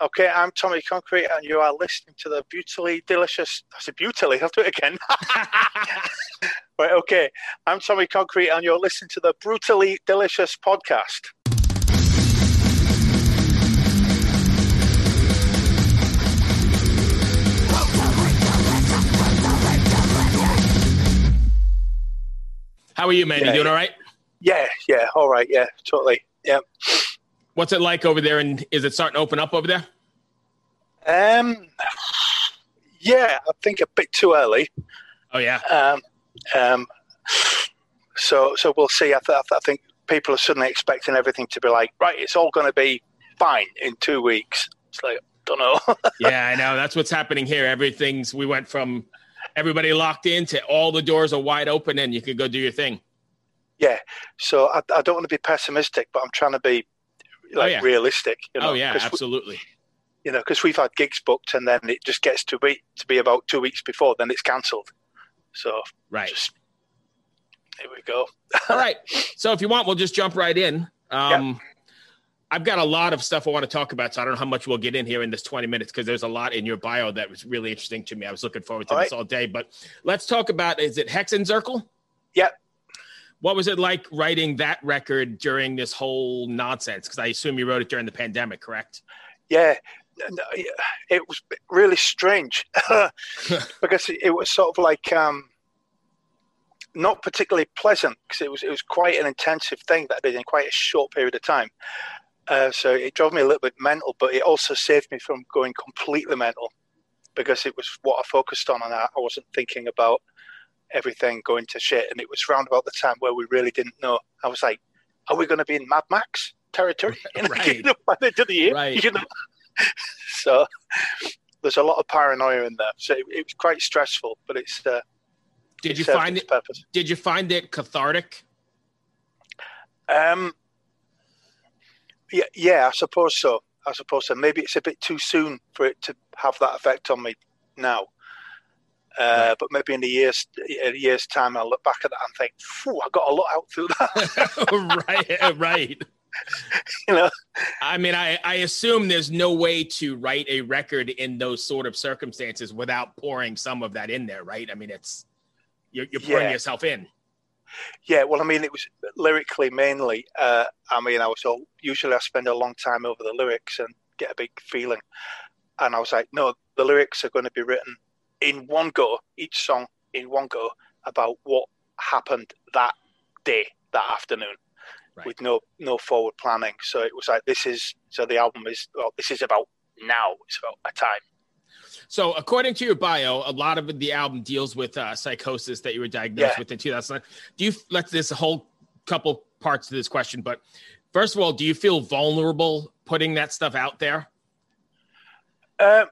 Okay, I'm Tommy Concrete, and you are listening to the brutally delicious. I said brutally. I'll do it again. right. Okay, I'm Tommy Concrete, and you're listening to the brutally delicious podcast. How are you, man? Yeah, you doing yeah. all right? Yeah, yeah, all right, yeah, totally, yeah. What's it like over there? And is it starting to open up over there? Um, yeah, I think a bit too early. Oh yeah. Um, um, so so we'll see. I, th- I think people are suddenly expecting everything to be like, right, it's all going to be fine in two weeks. It's like, don't know. yeah, I know. That's what's happening here. Everything's. We went from everybody locked in to all the doors are wide open and you could go do your thing. yeah. So I, I don't want to be pessimistic, but I'm trying to be like yeah. realistic. You know, oh yeah, 'cause we- absolutely. you know, because we've had gigs booked and then it just gets to be to be about two weeks before, then it's cancelled. So Right. just here we go. All right. So if you want, we'll just jump right in. Um, I've got a lot of stuff I want to talk about, so I don't know how much we'll get in here in this 20 minutes because there's a lot in your bio that was really interesting to me. I was looking forward to All this all day. But let's talk about is it Hexenzirkel? Yep. What was it like writing that record during this whole nonsense? Because I assume you wrote it during the pandemic, correct? Yeah, it was really strange because it, was sort of like um, not particularly pleasant because it was it was quite an intensive thing that I did in quite a short period of time. Uh, so it drove me a little bit mental, but it also saved me from going completely mental because it was what I focused on, and I, I wasn't thinking about everything going to shit. And it was round about the time where we really didn't know. I was like, "Are we going to be in Mad Max territory?" Right. you know, by the end of the year, Right. you know. so there's a lot of paranoia in there. So it, it was quite stressful, but it's. Uh, Did it you find it? Purpose. Did you find it cathartic? Um, yeah, yeah, I suppose so. I suppose so. Maybe it's a bit too soon for it to have that effect on me now. Uh, But maybe in a year's a year's time, I'll look back at that and think, "Phew, I got a lot out through that." right, right. you know, I mean, I, I assume there's no way to write a record in those sort of circumstances without pouring some of that in there, right? I mean, it's you're, you're pouring Yeah. yourself in. yeah. Well, I mean, it was lyrically mainly. Uh, I mean, I was all, usually I spend a long time over the lyrics and get a big feeling, and I was like, no, the lyrics are going to be written in one go, each song in one go about what happened that day, that afternoon. Right. with no no forward planning. So it was like this is so the album is well this is about now. It's about a time. So, according to your bio, a lot of the album deals with uh, psychosis that you were diagnosed Yeah. with in 2009. Do you let this whole couple parts to this question? But first of all, do you feel vulnerable putting that stuff out there? Um,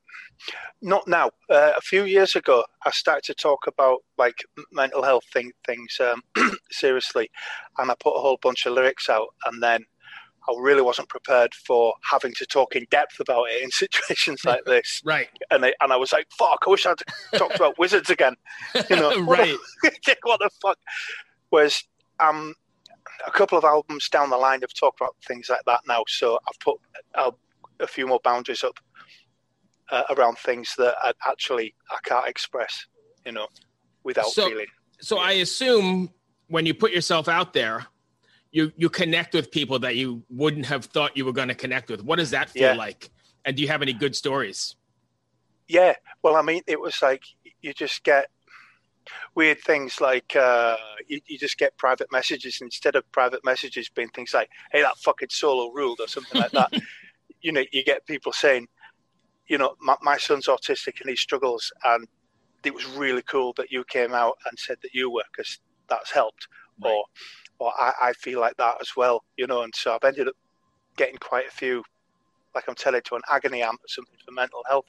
not now. Uh, a few years ago, I started to talk about like mental health thing, things um, seriously, and I put a whole bunch of lyrics out, and then I really wasn't prepared for having to talk in depth about it in situations like this. Right, And I, and I was like, "Fuck! I wish I'd talked about wizards again." You know, what the- right. what the fuck? Whereas um, a couple of albums down the line have talked about things like that now. So I've put uh, a few more boundaries up uh, around things that I actually I can't express, you know, without So- feeling. So, I assume when you put yourself out there, you you connect with people that you wouldn't have thought you were going to connect with. What does that feel Yeah. like? And do you have any good stories? Yeah. Well, I mean, it was like you just get weird things like uh, you, you just get private messages instead of private messages being things like, "Hey, that fucking solo ruled" or something like that. you know, you get people saying, you know, my, my son's autistic and he struggles, and it was really cool that you came out and said that you were because that's helped, Right. or or I, I feel like that as well, you know, and so I've ended up getting quite a few, like I'm telling to an agony amp or something for mental health,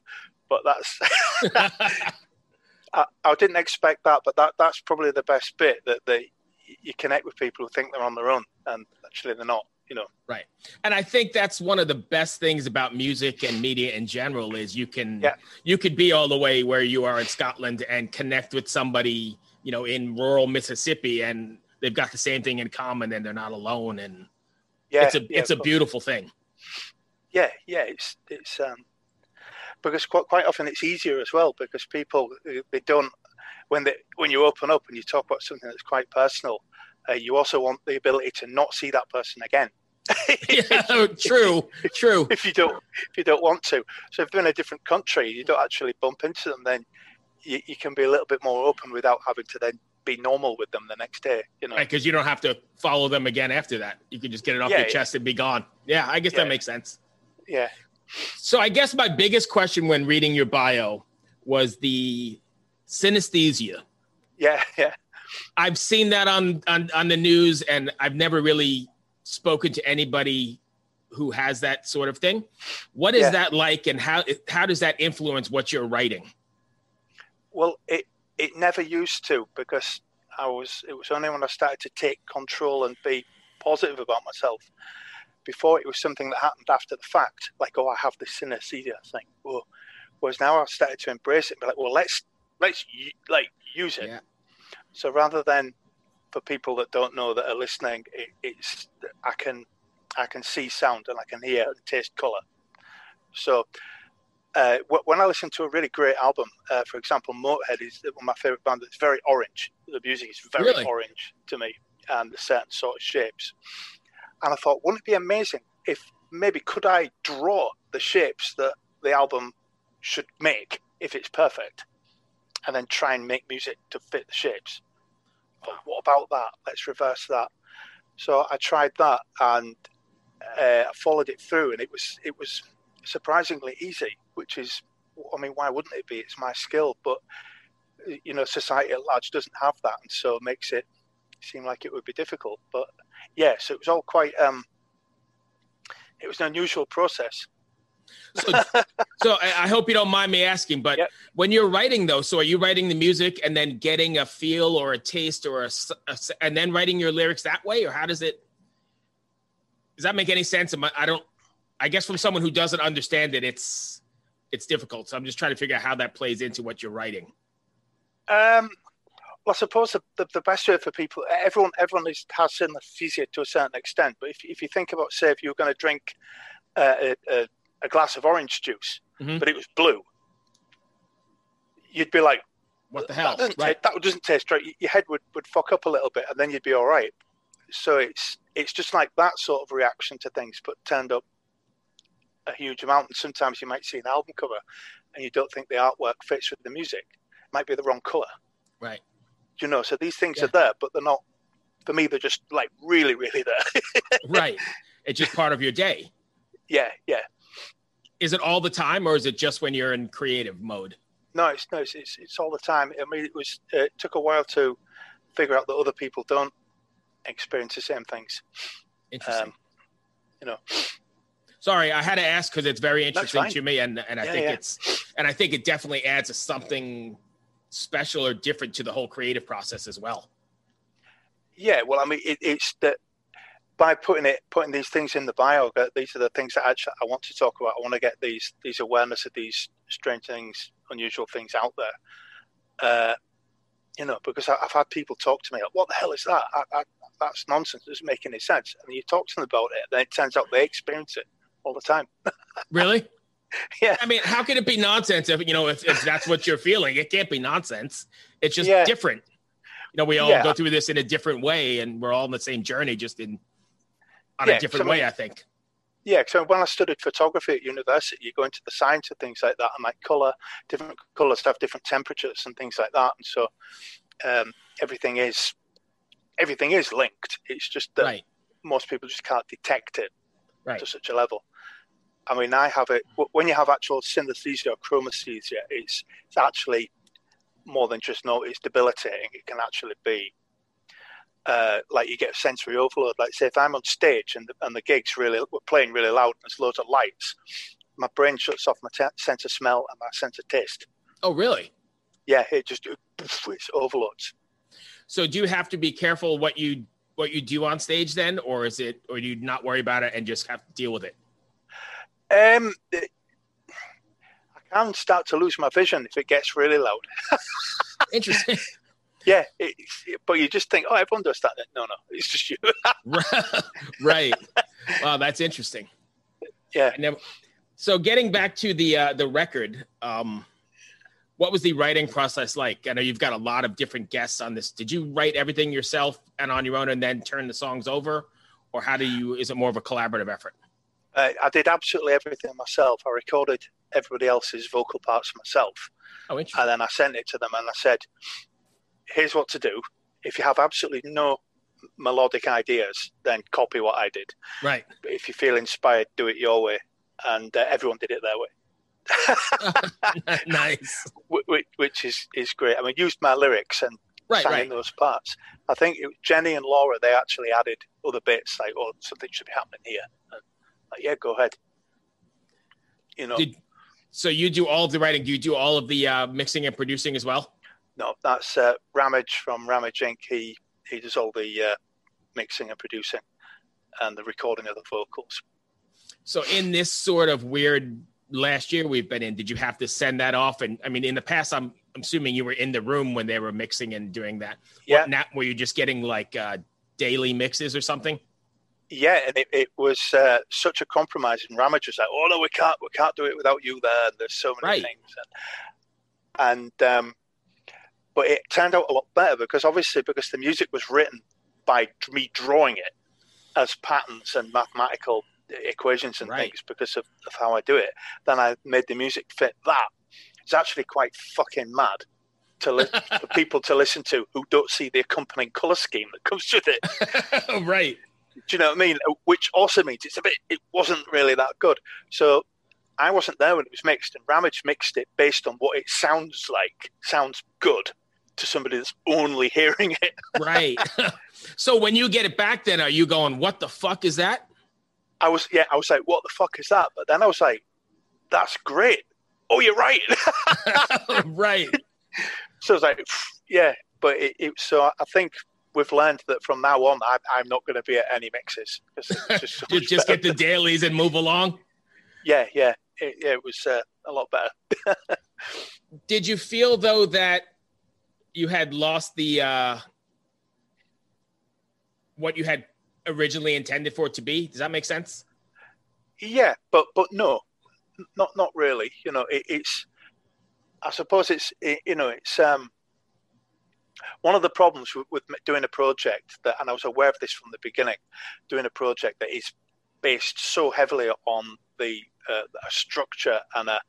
but that's I, I didn't expect that, but that that's probably the best bit that they you connect with people who think they're on their own and actually they're not. You know, Right. And I think that's one of the best things about music and media in general is you can Yeah. you could be all the way where you are in Scotland and connect with somebody, you know, in rural Mississippi and they've got the same thing in common and they're not alone and yeah, it's a yeah, it's a beautiful thing. yeah, yeah. It's it's um, because quite quite often it's easier as well because people they don't when they when you open up and you talk about something that's quite personal, uh, you also want the ability to not see that person again. yeah, true, true. If you don't, if you don't want to, so if they're in a different country, you don't actually bump into them, then you, you can be a little bit more open without having to then be normal with them the next day. You know, because right, you don't have to follow them again after that. You can just get it off yeah, your chest and be gone. Yeah, I guess yeah. that makes sense. Yeah. So I guess my biggest question when reading your bio was the synesthesia. Yeah, yeah. I've seen that on, on on the news, and I've never really spoken to anybody who has that sort of thing. What is yeah. that like, and how how does that influence what you're writing? Well, it it never used to because I was. It was only when I started to take control and be positive about myself. Before it was something that happened after the fact, like oh, I have this synesthesia thing. Whoa. Whereas now I've started to embrace it, and be like, well, let's let's like use it. Yeah. So rather than for people that don't know that are listening, it, it's I can I can see sound and I can hear and taste color. So uh, when I listen to a really great album, uh, for example, Motorhead is one of my favorite bands. It's very orange. The music is very really? orange to me, and certain sort of shapes. And I thought, wouldn't it be amazing if maybe could I draw the shapes that the album should make if it's perfect? And then try and make music to fit the shapes. But what about that? Let's reverse that. So I tried that and uh, I followed it through, and it was it was surprisingly easy. Which is, I mean, why wouldn't it be? It's my skill, but you know, society at large doesn't have that, and so it makes it seem like it would be difficult. But yeah, so it was all quite. Um, it was an unusual process. So, so I hope you don't mind me asking, but yep. when you're writing though, so are you writing the music and then getting a feel or a taste or a, a and then writing your lyrics that way, or how does it? Does that make any sense? I don't. I guess from someone who doesn't understand it, it's it's difficult. So I'm just trying to figure out how that plays into what you're writing. Um, well, I suppose the, the, the, best way for people, everyone, everyone is, has synesthesia to a certain extent. But if, if you think about, say, if you're going to drink uh, a, a, a glass of orange juice, mm-hmm. but it was blue, you'd be like, "What the hell? That doesn't, right. taste, that doesn't taste right." Your head would, would fuck up a little bit, and then you'd be all right. So it's it's just like that sort of reaction to things, but turned up a huge amount. And sometimes you might see an album cover, and you don't think the artwork fits with the music. It might be the wrong color, right? You know, so these things yeah. are there, but they're not. For me, they're just like really, really there. right. It's just part of your day. Yeah, yeah is it all the time or is it just when you're in creative mode? No, it's no, it's it's, it's all the time. I mean, it was uh, it took a while to figure out that other people don't experience the same things. Interesting. Um, you know. Sorry, I had to ask because it's very interesting to me, and and I yeah, think yeah. it's and I think it definitely adds a something special or different to the whole creative process as well. Yeah, well, I mean, it, it's that by putting it putting these things in the bio these are the things that actually i want to talk about. I want to get these these awareness of these strange things unusual things out there. Uh, you know because I, have had people talk to me like what the hell is that? I, I, that's nonsense. It doesn't make any sense. And you talk to them about it then it turns out they experience it all the time. Really? Yeah. I mean how can it be nonsense if you know if, if that's what you're feeling? It can't be nonsense. It's just yeah. different. You know we all yeah. go through this in a different way and we're all on the same journey just in on yeah, a different way, I think. Yeah, so when I studied photography at university, you go into the science of things like that, and like color, different colors have different temperatures and things like that, and so um, everything is everything is linked. It's just that right. most people just can't detect it right. to such a level. I mean, I have it when you have actual synesthesia or chromesthesia. It's it's actually more than just no, it's debilitating. It can actually be uh, like you get sensory overload. Like say if I'm on stage and the, and the gigs really we're playing really loud and there's loads of lights, my brain shuts off my t- sense of smell and my sense of taste. Oh, really? Yeah, it just it overloads. So do you have to be careful what you what you do on stage then, or is it, or do you not worry about it and just have to deal with it? Um, I can start to lose my vision if it gets really loud. Interesting yeah, it, but you just think, oh, everyone does that. No, no, it's just you. right. Wow, that's interesting. Yeah. Never, so getting back to the uh, the record, um, what was the writing process like? I know you've got a lot of different guests on this. Did you write everything yourself and on your own, and then turn the songs over, or how do you? Is it more of a collaborative effort? Uh, I did absolutely everything myself. I recorded everybody else's vocal parts myself. Oh, interesting. And then I sent it to them and I said, here's what to do. If you have absolutely no melodic ideas, then copy what I did. Right. But if you feel inspired, do it your way. And uh, everyone did it their way. nice. Which, which, is, is great. I mean, used my lyrics and right, sang right. those parts. I think it, Jenny and Laura, they actually added other bits like, oh, something should be happening here. And like, yeah, go ahead. You know. Did, so you do all of the writing. Do you do all of the uh, mixing and producing as well? No, that's uh, Ramage from Ramage Inc. He he does all the uh, mixing and producing and the recording of the vocals. So in this sort of weird last year we've been in, did you have to send that off? And I mean, in the past, I'm, I'm assuming you were in the room when they were mixing and doing that. Yeah. What, now, were you just getting like uh, daily mixes or something? yeah, and it, it was uh, such a compromise. And Ramage was like, "Oh no, we can't, we can't do it without you there." And there's so many right. things, and, and um, but it turned out a lot better because obviously because the music was written by me drawing it as patterns and mathematical equations and right. things because of, of how I do it. Then I made the music fit that. It's actually quite fucking mad to li- for people to listen to who don't see the accompanying color scheme that comes with it. right. Do you know what I mean? Which also means it's a bit. It wasn't really that good. So I wasn't there when it was mixed, and Ramage mixed it based on what it sounds like. Sounds good to somebody that's only hearing it. right. so when you get it back, then are you going, "What the fuck is that?" I was, yeah, I was like, "What the fuck is that?" But then I was like, "That's great." Oh, you're right. right. So I was like, "Yeah," but it, it so I think we've learned that from now on, I, am not going to be at any mixes. Just, so just get the dailies and move along. Yeah, yeah, it, yeah, it was uh, a lot better. Did you feel though that you had lost the uh, what you had originally intended for it to be? Does that make sense? Yeah, but but no, not not really. You know, it, it's. I suppose it's it, you know it's um one of the problems with, doing a project that, and I was aware of this from the beginning, doing a project that is based so heavily on the uh, a structure and a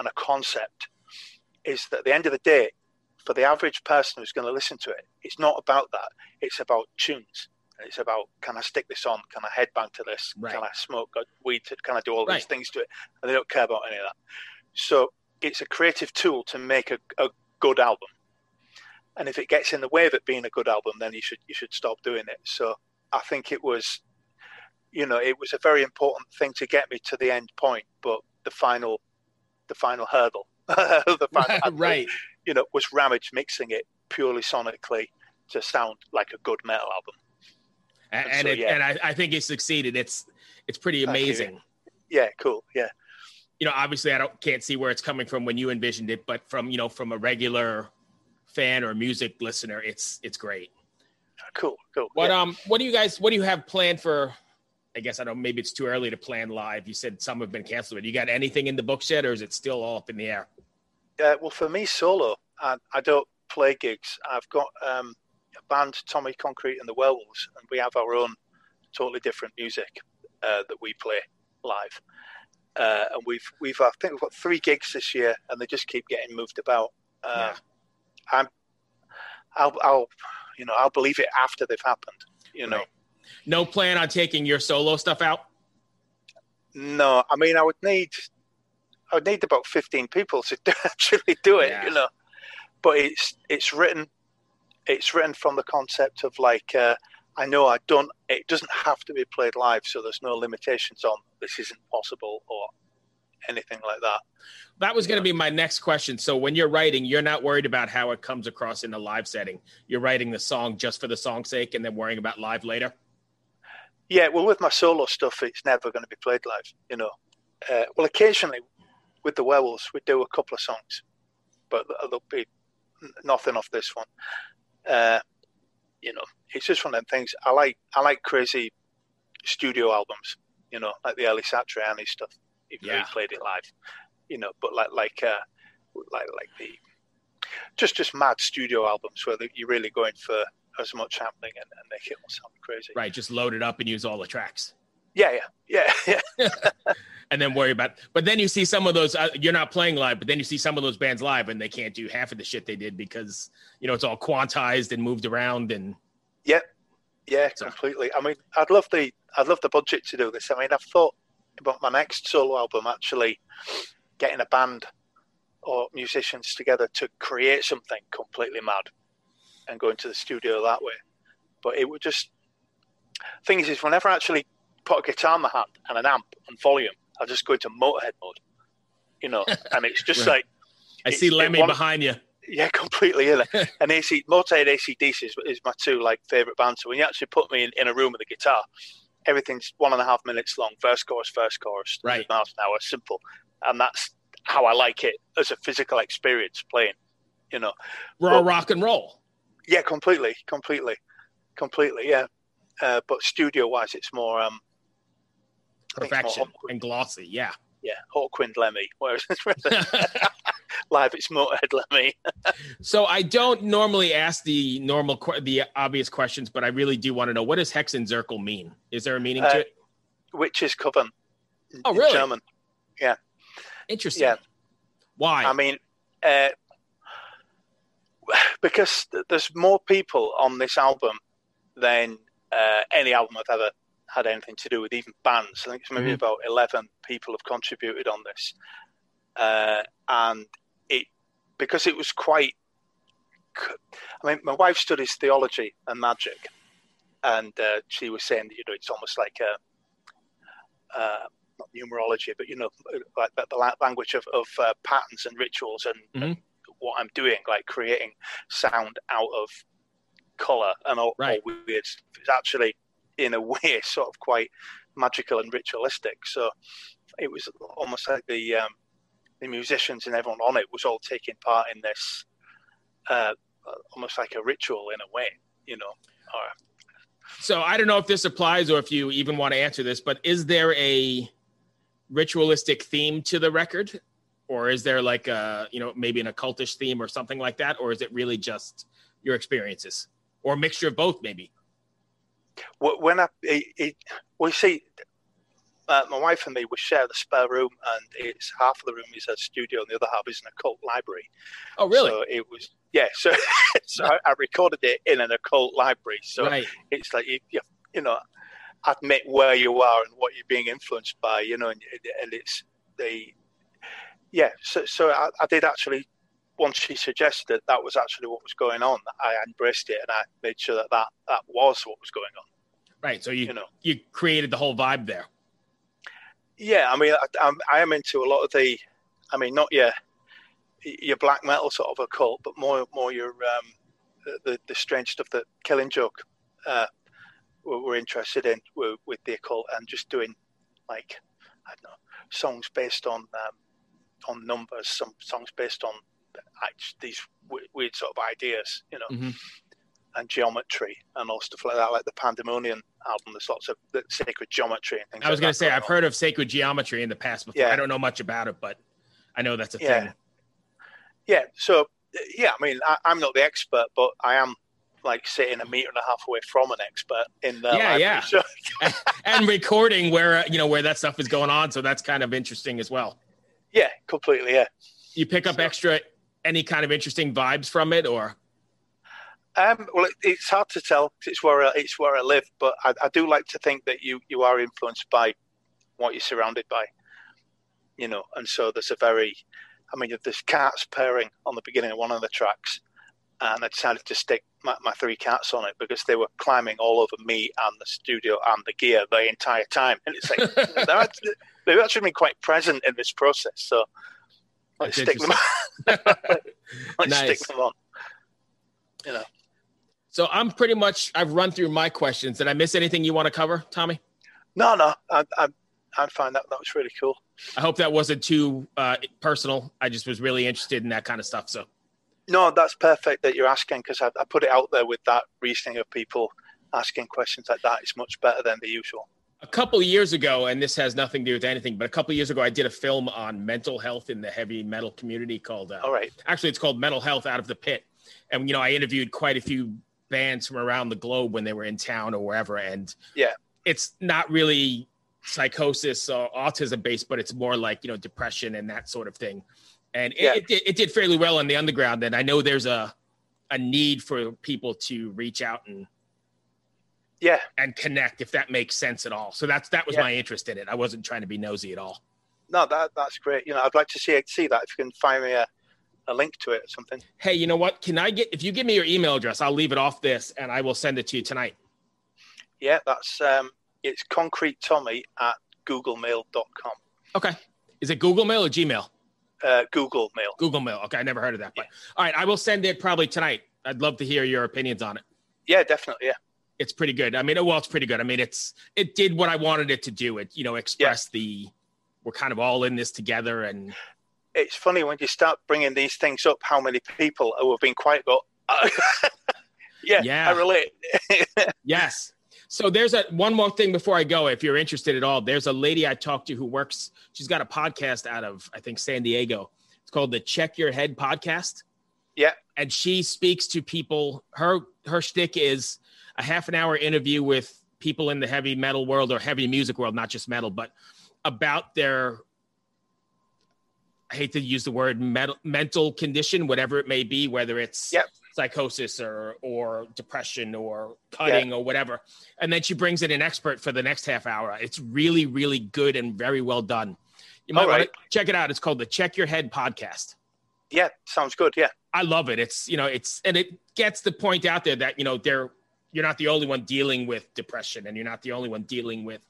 and a concept, is that at the end of the day, for the average person who's going to listen to it, it's not about that. It's about tunes. It's about can I stick this on? Can I headbang to this? Right. Can I smoke weed? To, can I do all right. these things to it? And they don't care about any of that. So it's a creative tool to make a, a good album and if it gets in the way of it being a good album, then you should you should stop doing it. So I think it was, you know, it was a very important thing to get me to the end point, but the final, the final hurdle, the final right, you know, was Ramage mixing it purely sonically to sound like a good metal album. And and, so, it, yeah. and I, I, think it succeeded. It's it's pretty amazing. Yeah, cool. Yeah. You know, obviously, I don't can't see where it's coming from when you envisioned it, but from you know from a regular fan or music listener, it's it's great. Cool, cool. What yeah. um what do you guys what do you have planned for I guess I don't maybe it's too early to plan live. You said some have been canceled, but you got anything in the books yet or is it still all up in the air? Yeah, well for me solo, I, I don't play gigs. I've got um, a band Tommy Concrete and the Werewolves and we have our own totally different music uh, that we play live. Uh, and we've we've I think we've got three gigs this year, and they just keep getting moved about. Uh, yeah. I'm, I'll, I'll, you know, I'll believe it after they've happened. You know, right. no plan on taking your solo stuff out. No, I mean, I would need, I would need about fifteen people to actually do it. Yeah. You know, but it's it's written, it's written from the concept of like. Uh, I know I don't. It doesn't have to be played live, so there's no limitations on this isn't possible or anything like that. That was going to be my next question. So when you're writing, you're not worried about how it comes across in a live setting. You're writing the song just for the song's sake, and then worrying about live later. Yeah, well, with my solo stuff, it's never going to be played live. You know, uh, well, occasionally with the werewolves, we do a couple of songs, but there'll be nothing off this one. Uh, you know, it's just one of them things. I like I like crazy studio albums you know, like the early Satriani stuff. Even yeah. he played it live, you know, but like like uh, like like the just just mad studio albums where you're really going for as much happening and, and make it all sound crazy. Right, just load it up and use all the tracks. Yeah, yeah, yeah, yeah. and then worry about. But then you see some of those. Uh, you're not playing live, but then you see some of those bands live, and they can't do half of the shit they did because you know it's all quantized and moved around and. Yeah, yeah, so. completely. I mean, I'd love the I'd love the budget to do this. I mean, I've thought about my next solo album actually getting a band or musicians together to create something completely mad and go into the studio that way. But it would just thing is, is whenever I actually put a guitar in my hand and an amp and volume, I just go into Motorhead mode, you know, and it's just right. like I see Lemmy one, behind you. Yeah, completely. Yeah, and AC Motorhead, ACDC is, is my two like favorite bands. So when you actually put me in, in a room with a guitar, everything's one and a half minutes long, first chorus, first chorus, right, miles an hour, simple, and that's how I like it as a physical experience playing. You know, raw but, rock and roll. Yeah, completely, completely, completely. Yeah, uh, but studio wise, it's more um, perfection and glossy. Yeah, yeah, Hawkwind Lemmy. Whereas live, it's Motorhead Lemmy. so I don't normally ask the normal, the obvious questions, but I really do want to know what does Hexenzirkel mean? Is there a meaning uh, to it? Witch's Coven. Oh, really? German. Yeah. Interesting. Yeah. Why? I mean, uh, because there's more people on this album than uh, any album I've ever had anything to do with, even bands. I think it's maybe mm-hmm. about 11 people have contributed on this. Uh, and it, because it was quite, I mean, my wife studies theology and magic. And uh, she was saying that, you know, it's almost like a, uh, not numerology, but, you know, like the language of, of uh, patterns and rituals and, mm-hmm. and what I'm doing, like creating sound out of color and all, right. all weird. It's actually, in a way, sort of quite magical and ritualistic. So it was almost like the um, the musicians and everyone on it was all taking part in this, uh, almost like a ritual in a way, you know. Or, so I don't know if this applies or if you even want to answer this, but is there a ritualistic theme to the record? Or is there like a, you know, maybe an occultish theme or something like that? Or is it really just your experiences? or a mixture of both, maybe? When I, it, it, we see, uh, my wife and me, we share the spare room, and it's half of the room is a studio, and the other half is an occult library. Oh, really? So it was, yeah. So, so I, I, recorded it in an occult library. So right. it's like you, you, you, know, admit where you are and what you're being influenced by, you know, and, and it's the, yeah. So, so I, I did actually once she suggested that that was actually what was going on, I embraced it and I made sure that that, that was what was going on. Right. So you you know you created the whole vibe there. Yeah, I mean, I, I'm, I am into a lot of the, I mean, not your your black metal sort of occult, but more more your um, the the strange stuff that Killing Joke uh, were, were interested in with, with the occult and just doing like I don't know songs based on um, on numbers, some songs based on these weird sort of ideas, you know, mm-hmm. and geometry and all stuff like that, like the Pandemonium album. There's lots of the sacred geometry and things. I was like going to say I've on. heard of sacred geometry in the past before. Yeah. I don't know much about it, but I know that's a yeah. thing. Yeah. So yeah, I mean, I, am not the expert, but I am like sitting a meter and a half away from an expert in the yeah, library. yeah, so. and recording where you know where that stuff is going on. So that's kind of interesting as well. Yeah, completely. Yeah. You pick up so. extra any kind of interesting vibes from it, or? Um, well, it, it's hard to tell. It's where I, it's where I live, but I, I, do like to think that you you are influenced by what you're surrounded by, you know. And so there's a very, I mean, there's cats pairing on the beginning of one of the tracks, and I decided to stick my, my three cats on it because they were climbing all over me and the studio and the gear the entire time, and it's like they're actually, they've actually been quite present in this process. So like stick them, like nice. stick them on. You know. So I'm pretty much. I've run through my questions. Did I miss anything you want to cover, Tommy? No, no. I, I, I find that that was really cool. I hope that wasn't too uh, personal. I just was really interested in that kind of stuff. So. No, that's perfect that you're asking because I, I put it out there with that reasoning of people asking questions like that. It's much better than the usual. A couple years ago, and this has nothing to do with anything, but a couple years ago, I did a film on mental health in the heavy metal community called. Uh, All right. Actually, it's called Mental Health Out of the Pit, and you know, I interviewed quite a few bands from around the globe when they were in town or wherever, and yeah, it's not really psychosis or autism based, but it's more like you know depression and that sort of thing. And it, yeah. it, it, it did fairly well in the underground, and I know there's a a need for people to reach out and yeah. and connect if that makes sense at all. So that's that was yeah. my interest in it. I wasn't trying to be nosy at all. No that that's great. You know i'd like to see see that. If you can find me a, a link to it or something. Hey you know what? Can i get if you give me your email address i'll leave it off this and i will send it to you tonight. Yeah that's um it's concrete tommy at googlemail.com okay. Is it google mail or gmail? Uh, google mail. Google mail. Okay i never heard of that but all right i will send it probably tonight. I'd love to hear your opinions on it. Yeah definitely yeah it's pretty good. I mean, well, it's pretty good. I mean, it's it did what I wanted it to do. It you know express yeah. the we're kind of all in this together, and it's funny when you start bringing these things up. How many people who have been quiet go, yeah, yeah, I relate. yes. So there's a one more thing before I go. If you're interested at all, there's a lady I talked to who works. She's got a podcast out of I think San Diego. It's called the Check Your Head podcast. Yeah, and she speaks to people. Her her shtick is a half an hour interview with people in the heavy metal world or heavy music world, not just metal, but about their I hate to use the word mental mental condition, whatever it may be, whether it's yep. psychosis or or depression or cutting yep. or whatever. And then she brings in an expert for the next half hour. It's really, really good and very well done. You might want to check it out. It's called the Check Your Head podcast. Yeah, sounds good. Yeah. I love it. It's you know, it's and it gets the point out there that, you know, they're you're not the only one dealing with depression and you're not the only one dealing with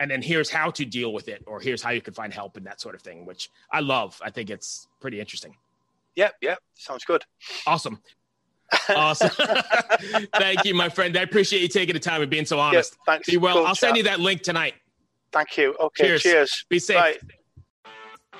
and then here's how to deal with it or here's how you can find help and that sort of thing which i love. I think it's pretty interesting. Yeah yeah sounds good. Awesome. Awesome. Thank you my friend. I appreciate you taking the time and being so honest. yeah, thanks. Be well. Cool i'll chat. send you that link tonight. Thank you. Okay cheers, cheers. be safe. Bye.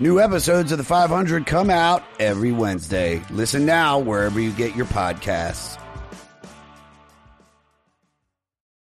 New episodes of The 500 come out every Wednesday. Listen now wherever you get your podcasts.